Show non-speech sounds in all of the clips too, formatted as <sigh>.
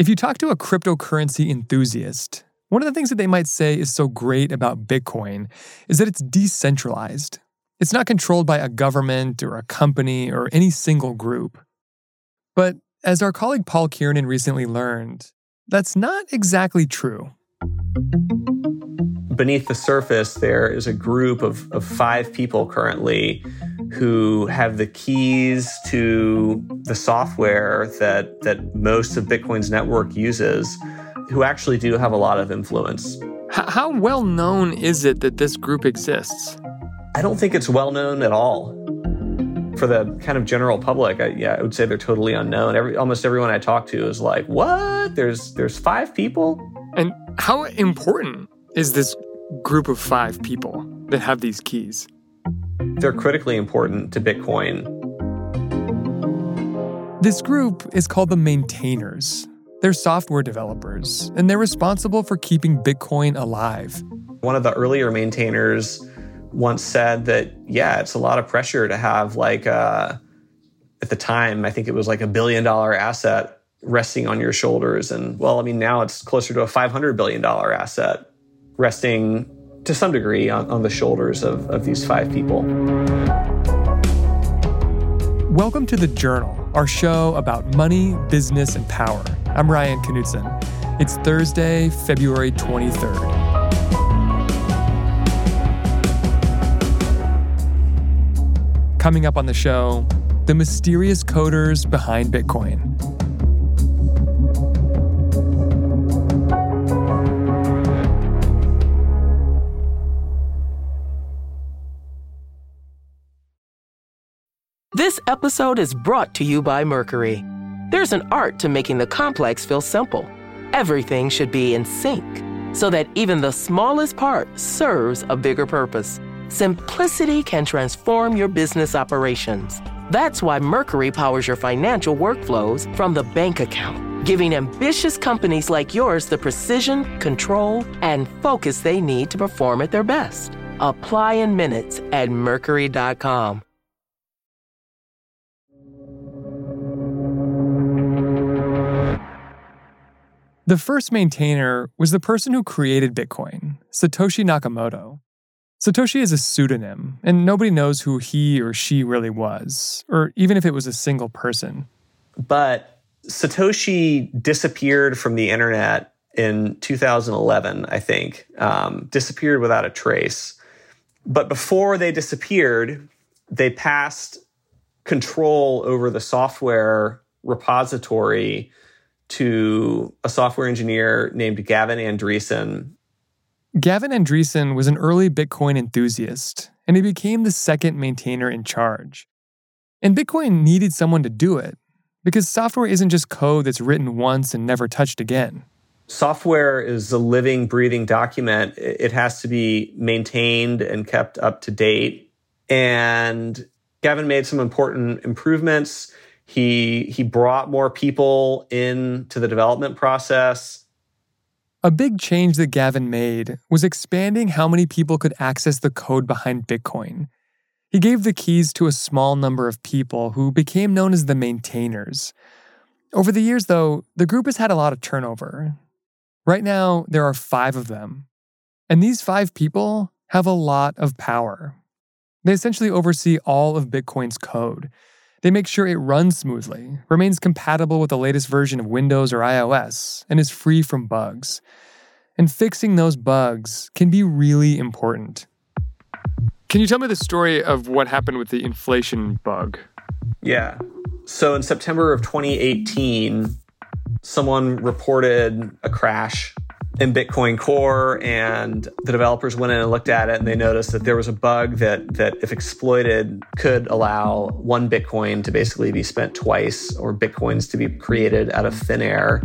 If you talk to a cryptocurrency enthusiast, one of the things that they might say is so great about Bitcoin is that it's decentralized. It's not controlled by a government or a company or any single group. But as our colleague Paul Kiernan recently learned, that's not exactly true. Beneath the surface, there is a group of, of five people currently who have the keys to the software that, that most of Bitcoin's network uses, who actually do have a lot of influence. How well known is it that this group exists? I don't think it's well known at all. For the kind of general public, I, yeah, I would say they're totally unknown. Every, almost everyone I talk to is like, "What? There's there's five people." And how important is this group of five people that have these keys? They're critically important to Bitcoin. This group is called the maintainers. They're software developers, and they're responsible for keeping Bitcoin alive. One of the earlier maintainers once said that, yeah, it's a lot of pressure to have like uh, at the time, I think it was like a billion dollar asset resting on your shoulders. And well, I mean, now it's closer to a $500 billion asset resting to some degree on, on the shoulders of, of these five people. Welcome to The Journal, our show about money, business, and power. I'm Ryan Knutson. It's Thursday, February 23rd. Coming up on the show, the mysterious coders behind Bitcoin. This episode is brought to you by Mercury. There's an art to making the complex feel simple. Everything should be in sync so that even the smallest part serves a bigger purpose. Simplicity can transform your business operations. That's why Mercury powers your financial workflows from the bank account, giving ambitious companies like yours the precision, control, and focus they need to perform at their best. Apply in minutes at Mercury.com. The first maintainer was the person who created Bitcoin, Satoshi Nakamoto. Satoshi is a pseudonym, and nobody knows who he or she really was, or even if it was a single person. But Satoshi disappeared from the internet in 2011, I think, um, disappeared without a trace. But before they disappeared, they passed control over the software repository to a software engineer named Gavin Andresen Gavin Andresen was an early Bitcoin enthusiast, and he became the second maintainer in charge. And Bitcoin needed someone to do it, because software isn't just code that's written once and never touched again. Software is a living, breathing document. It has to be maintained and kept up to date. And Gavin made some important improvements. He, he brought more people into the development process a big change that Gavin made was expanding how many people could access the code behind Bitcoin. He gave the keys to a small number of people who became known as the maintainers. Over the years, though, the group has had a lot of turnover. Right now, there are five of them. And these five people have a lot of power. They essentially oversee all of Bitcoin's code. They make sure it runs smoothly, remains compatible with the latest version of Windows or iOS, and is free from bugs. And fixing those bugs can be really important. Can you tell me the story of what happened with the inflation bug? Yeah. So in September of 2018, someone reported a crash in Bitcoin Core, and the developers went in and looked at it, and they noticed that there was a bug that that if exploited could allow one Bitcoin to basically be spent twice, or Bitcoins to be created out of thin air.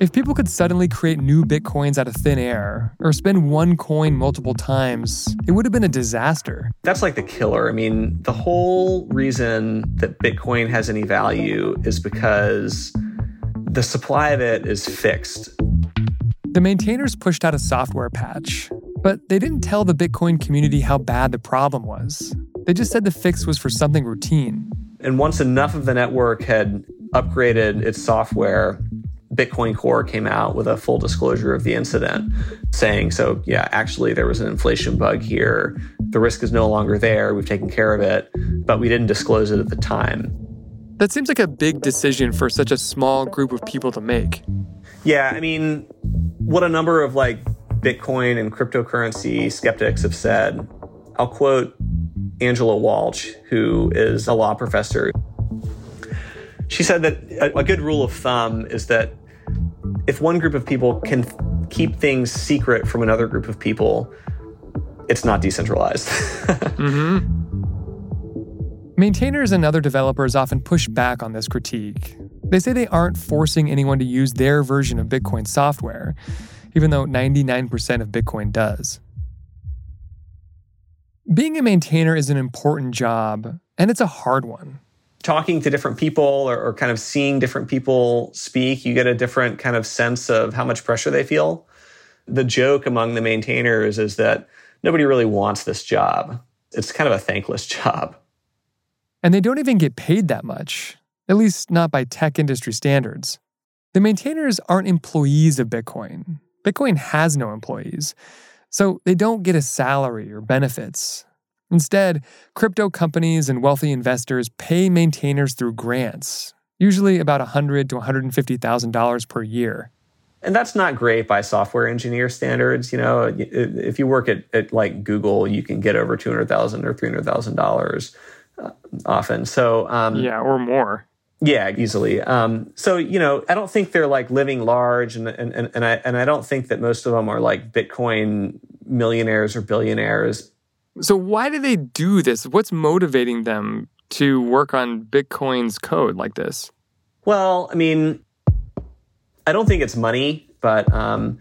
If people could suddenly create new Bitcoins out of thin air, or spend one coin multiple times, it would have been a disaster. That's like the killer. I mean, the whole reason that Bitcoin has any value is because the supply of it is fixed. The maintainers pushed out a software patch, but they didn't tell the Bitcoin community how bad the problem was. They just said the fix was for something routine. And once enough of the network had upgraded its software, Bitcoin Core came out with a full disclosure of the incident, saying, so yeah, actually, there was an inflation bug here. The risk is no longer there. We've taken care of it, but we didn't disclose it at the time. That seems like a big decision for such a small group of people to make. Yeah, I mean, what a number of like Bitcoin and cryptocurrency skeptics have said. I'll quote Angela Walch, who is a law professor. She said that a, good rule of thumb is that if one group of people can keep things secret from another group of people, it's not decentralized. <laughs> mm-hmm. Maintainers and other developers often push back on this critique. They say they aren't forcing anyone to use their version of Bitcoin software, even though 99% of Bitcoin does. Being a maintainer is an important job, and it's a hard one. Talking to different people or, or, kind of seeing different people speak, you get a different kind of sense of how much pressure they feel. The joke among the maintainers is that nobody really wants this job. It's kind of a thankless <laughs> job. And they don't even get paid that much, at least not by tech industry standards. The maintainers aren't employees of Bitcoin. Bitcoin has no employees, so they don't get a salary or benefits. Instead, crypto companies and wealthy investors pay maintainers through grants, usually about $100 to $150,000 per year. And that's not great by software engineer standards. You know, if you work at, at like Google, you can get over $200,000 or $300,000 uh, often. So, um, yeah, or more. Yeah, easily. Um, so you know, I don't think they're like living large, and, and and I and I don't think that most of them are like Bitcoin millionaires or billionaires. So why do they do this? What's motivating them to work on Bitcoin's code like this? Well, I mean, I don't think it's money, but um,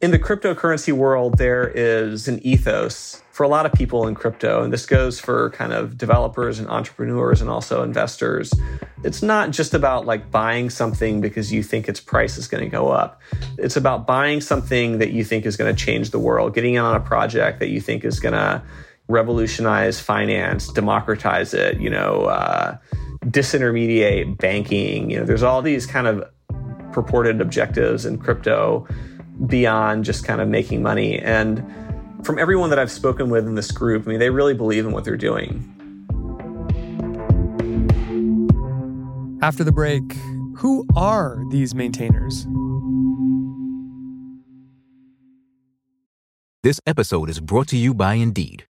in the cryptocurrency world, there is an ethos for a lot of people in crypto, and this goes for kind of developers and entrepreneurs and also investors. It's not just about like buying something because you think its price is going to go up. It's about buying something that you think is going to change the world, getting in on a project that you think is going to revolutionize finance, democratize it, you know, uh, disintermediate banking. You know, there's all these kind of purported objectives in crypto beyond just kind of making money. And from everyone that I've spoken with in this group, I mean, they really believe in what they're doing. After the break, who are these maintainers? This episode is brought to you by Indeed.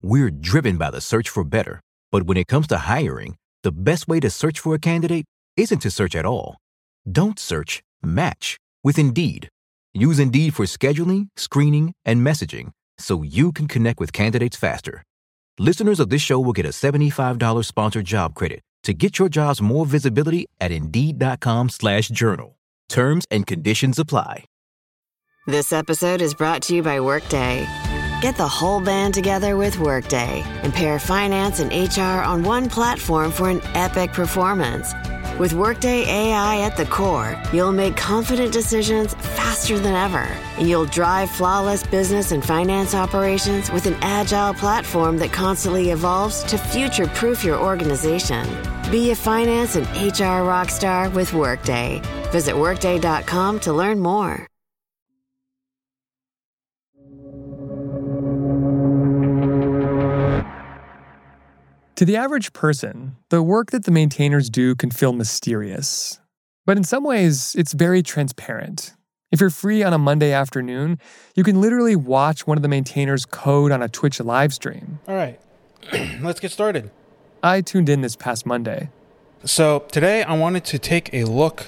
We're driven by the search for better, but when it comes to hiring, the best way to search for a candidate isn't to search at all. Don't search, match with Indeed. Use Indeed for scheduling, screening, and messaging so you can connect with candidates faster. Listeners of this show will get a $75 sponsored job credit to get your jobs more visibility at Indeed.com slash journal. Terms and conditions apply. This episode is brought to you by Workday. Get the whole band together with Workday and pair finance and HR on one platform for an epic performance. With Workday AI at the core, you'll make confident decisions faster than ever, and you'll drive flawless business and finance operations with an agile platform that constantly evolves to future proof your organization. Be a finance and HR rockstar with Workday. Visit Workday.com to learn more. To the average person, the work that the maintainers do can feel mysterious. But in some ways, it's very transparent. If you're free on a Monday afternoon, you can literally watch one of the maintainers code on a Twitch live stream. All right, <clears throat> let's get started. I tuned in this past Monday. So today I wanted to take a look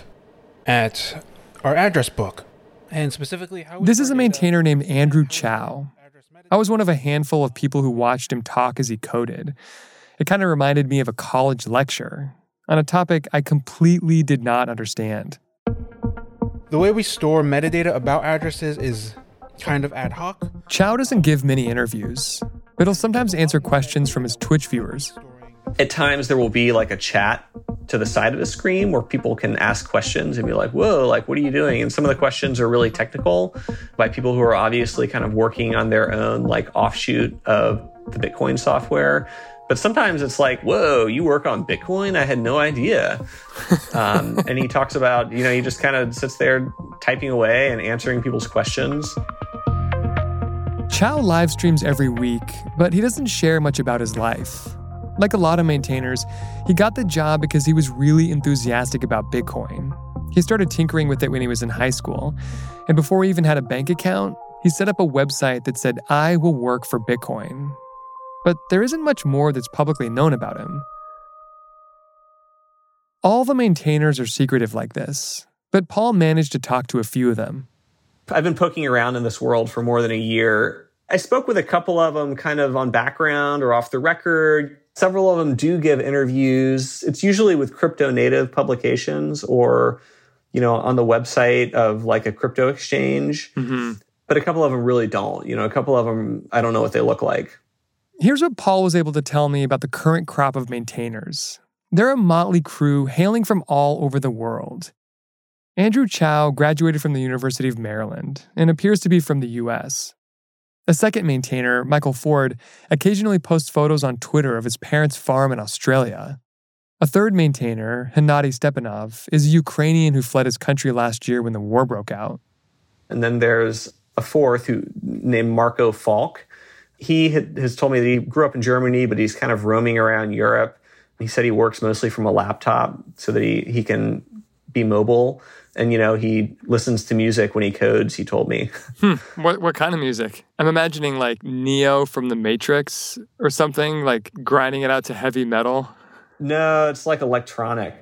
at our address book and specifically how. This is a uh, maintainer named Andrew Chow. I was one of a handful of people who watched him talk as he coded. It kind of reminded me of a college lecture on a topic I completely did not understand. The way we store metadata about addresses is kind of ad hoc. Chow doesn't give many interviews, but he'll sometimes answer questions from his Twitch viewers. At times, there will be like a chat to the side of the screen where people can ask questions and be like, whoa, like, what are you doing? And some of the questions are really technical by people who are obviously kind of working on their own like offshoot of the Bitcoin software. But sometimes it's like, whoa, you work on Bitcoin? I had no idea. <laughs> um, and he talks about, you know, he just kind of sits there typing away and answering people's questions. Chow live streams every week, but he doesn't share much about his life. Like a lot of maintainers, he got the job because he was really enthusiastic about Bitcoin. He started tinkering with it when he was in high school, and before he even had a bank account, he set up a website that said, I will work for Bitcoin. But there isn't much more that's publicly known about him. All the maintainers are secretive like this, but Paul managed to talk to a few of them. I've been poking around in this world for more than a year. I spoke with a couple of them kind of on background or off the record. Several of them do give interviews. It's usually with crypto native publications or, you know, on the website of like a crypto exchange. Mm-hmm. But a couple of them really don't. You know, a couple of them, I don't know what they look like. Here's what Paul was able to tell me about the current crop of maintainers. They're a motley crew hailing from all over the world. Andrew Chow graduated from the University of Maryland and appears to be from the US. A second maintainer, Michael Ford, occasionally posts photos on Twitter of his parents' farm in Australia. A third maintainer, Hennady Stepanov, is a Ukrainian who fled his country last year when the war broke out. And then there's a fourth who named Marco Falk. He has told me that he grew up in Germany, but he's kind of roaming around Europe. He said he works mostly from a laptop so that he, he can be mobile. And you know he listens to music when he codes he told me. <laughs> Hmm. what, what kind of music? I'm imagining like neo from the matrix or something like grinding it out to heavy metal. No it's like electronic.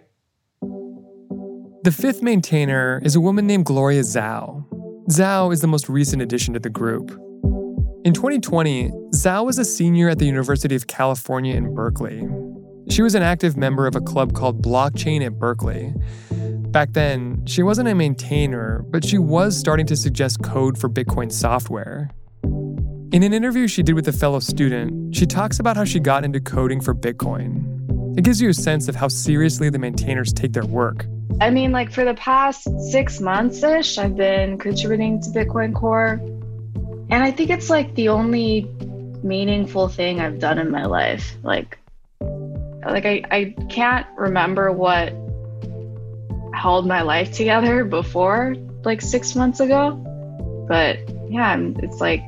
The fifth maintainer is a woman named gloria zhao. Zhao is the most recent addition to the group in 2020 zhao was a senior at the university of california in berkeley she was an active member of a club called blockchain at berkeley Back then, she wasn't a maintainer, but she was starting to suggest code for Bitcoin software. In an interview she did with a fellow student, she talks about how she got into coding for Bitcoin. It gives you a sense of how seriously the maintainers take their work. I mean, like for the past six months ish, I've been contributing to Bitcoin Core. And I think it's like the only meaningful thing I've done in my life. Like, like I, I can't remember what held my life together before, like six months ago. But yeah, it's like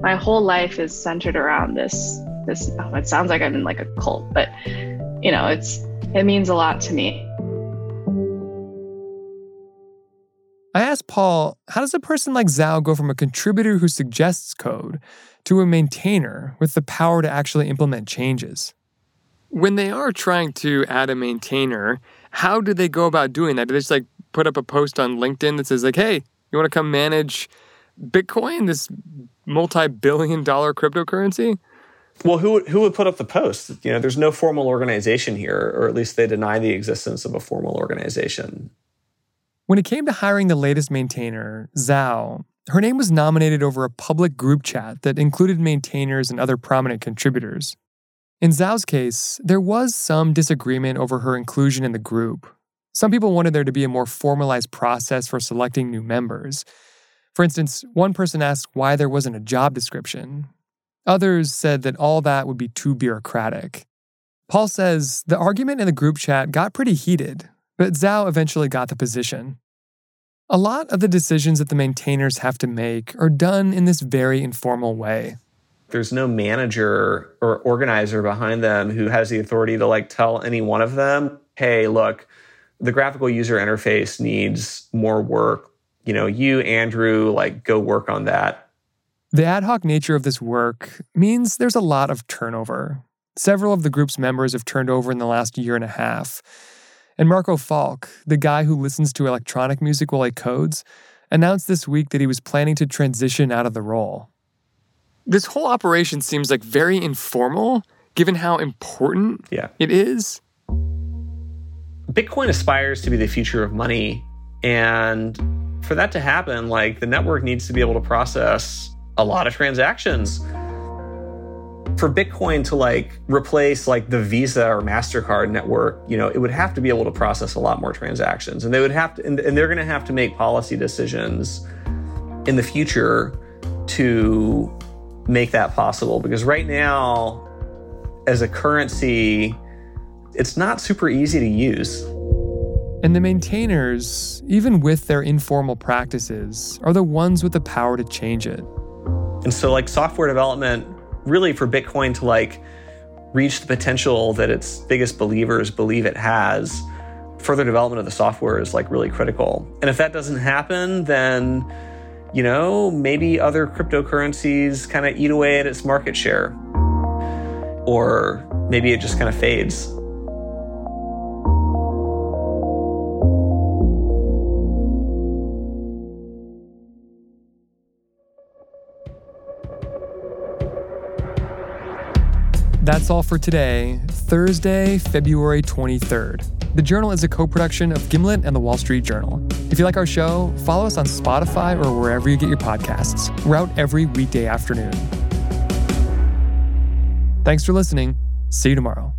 my whole life is centered around this. This oh, it sounds like I'm in like a cult, but you know, it's it means a lot to me. I asked Paul, how does a person like Zhao go from a contributor who suggests code to a maintainer with the power to actually implement changes? When they are trying to add a maintainer, how do they go about doing that? Do they just like put up a post on LinkedIn that says like, "Hey, you want to come manage Bitcoin, this multi-billion dollar cryptocurrency?" Well, who would, who would put up the post? You know, there's no formal organization here, or at least they deny the existence of a formal organization. When it came to hiring the latest maintainer, Zhao, her name was nominated over a public group chat that included maintainers and other prominent contributors. In Zhao's case, there was some disagreement over her inclusion in the group. Some people wanted there to be a more formalized process for selecting new members. For instance, one person asked why there wasn't a job description. Others said that all that would be too bureaucratic. Paul says the argument in the group chat got pretty heated, but Zhao eventually got the position. A lot of the decisions that the maintainers have to make are done in this very informal way there's no manager or organizer behind them who has the authority to like tell any one of them, hey, look, the graphical user interface needs more work. You know, you, Andrew, like go work on that. The ad hoc nature of this work means there's a lot of turnover. Several of the group's members have turned over in the last year and a half. And Marco Falk, the guy who listens to electronic music while he codes, announced this week that he was planning to transition out of the role. This whole operation seems like very informal given how important yeah. it is. Bitcoin aspires to be the future of money. And for that to happen, like the network needs to be able to process a lot of transactions. For Bitcoin to like replace like the Visa or MasterCard network, you know, it would have to be able to process a lot more transactions. And they would have to, and, and they're going to have to make policy decisions in the future to make that possible because right now as a currency, it's not super easy to use. And the maintainers, even with their informal practices, are the ones with the power to change it. And so, like, software development, really for Bitcoin to like reach the potential that its biggest believers believe it has, further development of the software is like really critical. And if that doesn't happen, then, you know, maybe other cryptocurrencies kind of eat away at its market share. Or maybe it just kind of fades. That's all for today, Thursday, February 23rd. The Journal is a co production of Gimlet and the Wall Street Journal. If you like our show, follow us on Spotify or wherever you get your podcasts. We're out every weekday afternoon. Thanks for listening. See you tomorrow.